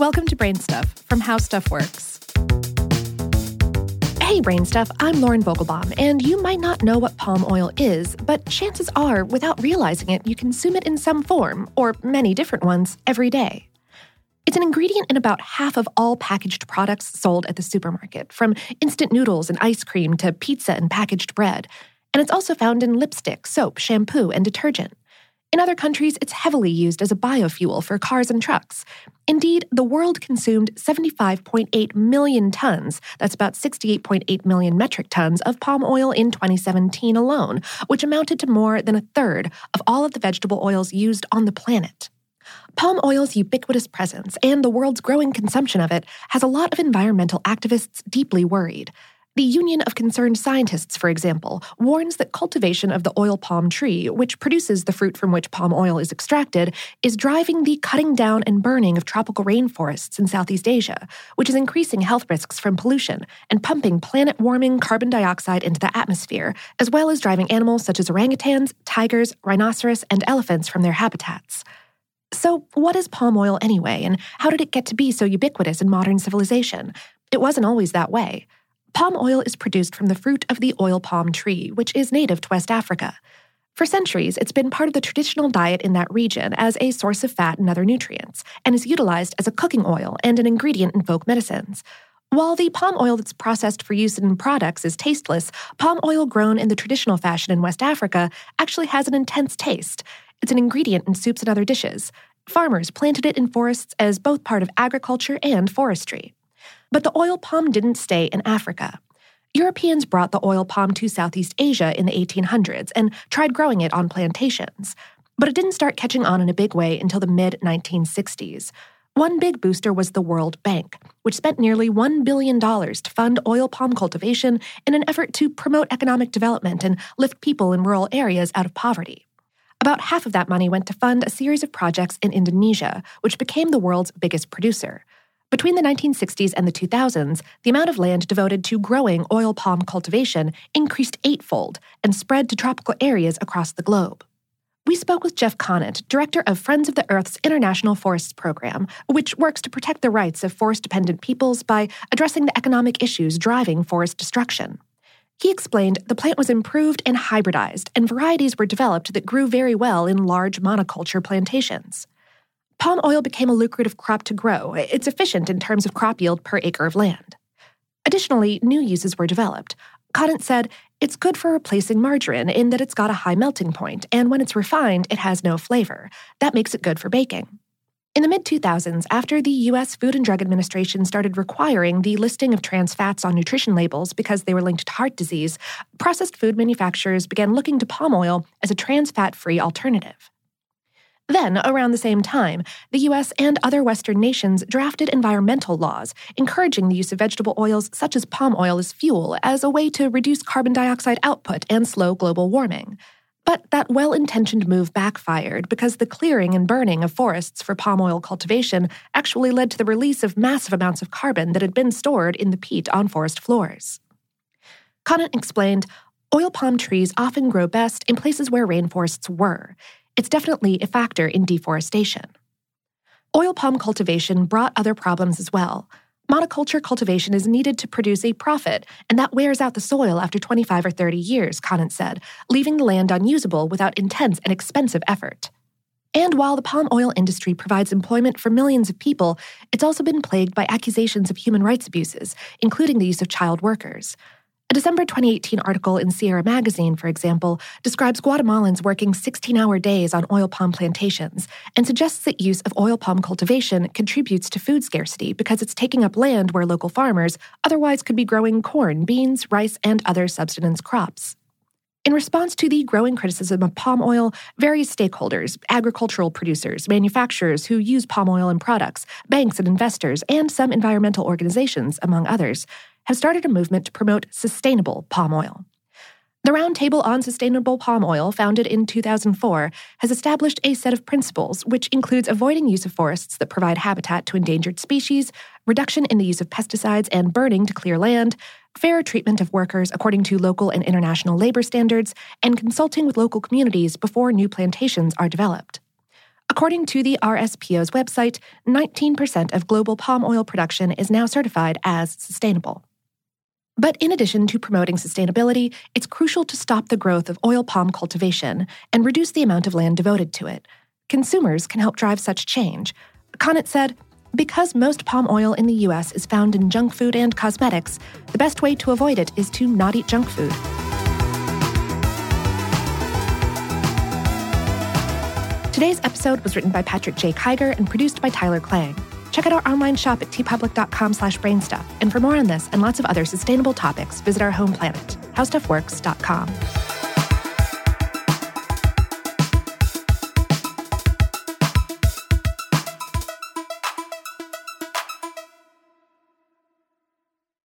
Welcome to Brain Stuff from How Stuff Works. Hey, Brain Stuff, I'm Lauren Vogelbaum, and you might not know what palm oil is, but chances are, without realizing it, you consume it in some form, or many different ones, every day. It's an ingredient in about half of all packaged products sold at the supermarket, from instant noodles and ice cream to pizza and packaged bread. And it's also found in lipstick, soap, shampoo, and detergent. In other countries, it's heavily used as a biofuel for cars and trucks. Indeed, the world consumed 75.8 million tons, that's about 68.8 million metric tons, of palm oil in 2017 alone, which amounted to more than a third of all of the vegetable oils used on the planet. Palm oil's ubiquitous presence and the world's growing consumption of it has a lot of environmental activists deeply worried. The Union of Concerned Scientists, for example, warns that cultivation of the oil palm tree, which produces the fruit from which palm oil is extracted, is driving the cutting down and burning of tropical rainforests in Southeast Asia, which is increasing health risks from pollution and pumping planet warming carbon dioxide into the atmosphere, as well as driving animals such as orangutans, tigers, rhinoceros, and elephants from their habitats. So, what is palm oil anyway, and how did it get to be so ubiquitous in modern civilization? It wasn't always that way. Palm oil is produced from the fruit of the oil palm tree, which is native to West Africa. For centuries, it's been part of the traditional diet in that region as a source of fat and other nutrients, and is utilized as a cooking oil and an ingredient in folk medicines. While the palm oil that's processed for use in products is tasteless, palm oil grown in the traditional fashion in West Africa actually has an intense taste. It's an ingredient in soups and other dishes. Farmers planted it in forests as both part of agriculture and forestry. But the oil palm didn't stay in Africa. Europeans brought the oil palm to Southeast Asia in the 1800s and tried growing it on plantations. But it didn't start catching on in a big way until the mid 1960s. One big booster was the World Bank, which spent nearly $1 billion to fund oil palm cultivation in an effort to promote economic development and lift people in rural areas out of poverty. About half of that money went to fund a series of projects in Indonesia, which became the world's biggest producer. Between the 1960s and the 2000s, the amount of land devoted to growing oil palm cultivation increased eightfold and spread to tropical areas across the globe. We spoke with Jeff Conant, director of Friends of the Earth's International Forests Program, which works to protect the rights of forest dependent peoples by addressing the economic issues driving forest destruction. He explained the plant was improved and hybridized, and varieties were developed that grew very well in large monoculture plantations palm oil became a lucrative crop to grow. It's efficient in terms of crop yield per acre of land. Additionally, new uses were developed. Conant said, it's good for replacing margarine in that it's got a high melting point, and when it's refined, it has no flavor. That makes it good for baking. In the mid 2000s, after the U.S. Food and Drug Administration started requiring the listing of trans fats on nutrition labels because they were linked to heart disease, processed food manufacturers began looking to palm oil as a trans fat free alternative. Then, around the same time, the US and other Western nations drafted environmental laws encouraging the use of vegetable oils such as palm oil as fuel as a way to reduce carbon dioxide output and slow global warming. But that well intentioned move backfired because the clearing and burning of forests for palm oil cultivation actually led to the release of massive amounts of carbon that had been stored in the peat on forest floors. Conant explained Oil palm trees often grow best in places where rainforests were, it's definitely a factor in deforestation. Oil palm cultivation brought other problems as well. Monoculture cultivation is needed to produce a profit, and that wears out the soil after 25 or 30 years, Conant said, leaving the land unusable without intense and expensive effort. And while the palm oil industry provides employment for millions of people, it's also been plagued by accusations of human rights abuses, including the use of child workers. A December 2018 article in Sierra Magazine, for example, describes Guatemalans working 16 hour days on oil palm plantations and suggests that use of oil palm cultivation contributes to food scarcity because it's taking up land where local farmers otherwise could be growing corn, beans, rice, and other subsistence crops. In response to the growing criticism of palm oil, various stakeholders, agricultural producers, manufacturers who use palm oil in products, banks and investors, and some environmental organizations, among others, have started a movement to promote sustainable palm oil. The Roundtable on Sustainable Palm Oil, founded in 2004, has established a set of principles which includes avoiding use of forests that provide habitat to endangered species, reduction in the use of pesticides and burning to clear land, fair treatment of workers according to local and international labor standards, and consulting with local communities before new plantations are developed. According to the RSPO's website, 19% of global palm oil production is now certified as sustainable. But in addition to promoting sustainability, it's crucial to stop the growth of oil palm cultivation and reduce the amount of land devoted to it. Consumers can help drive such change. Conant said, because most palm oil in the U.S. is found in junk food and cosmetics, the best way to avoid it is to not eat junk food. Today's episode was written by Patrick J. Kiger and produced by Tyler Klang. Check out our online shop at teepublic.com slash brainstuff. And for more on this and lots of other sustainable topics, visit our home planet, howstuffworks.com.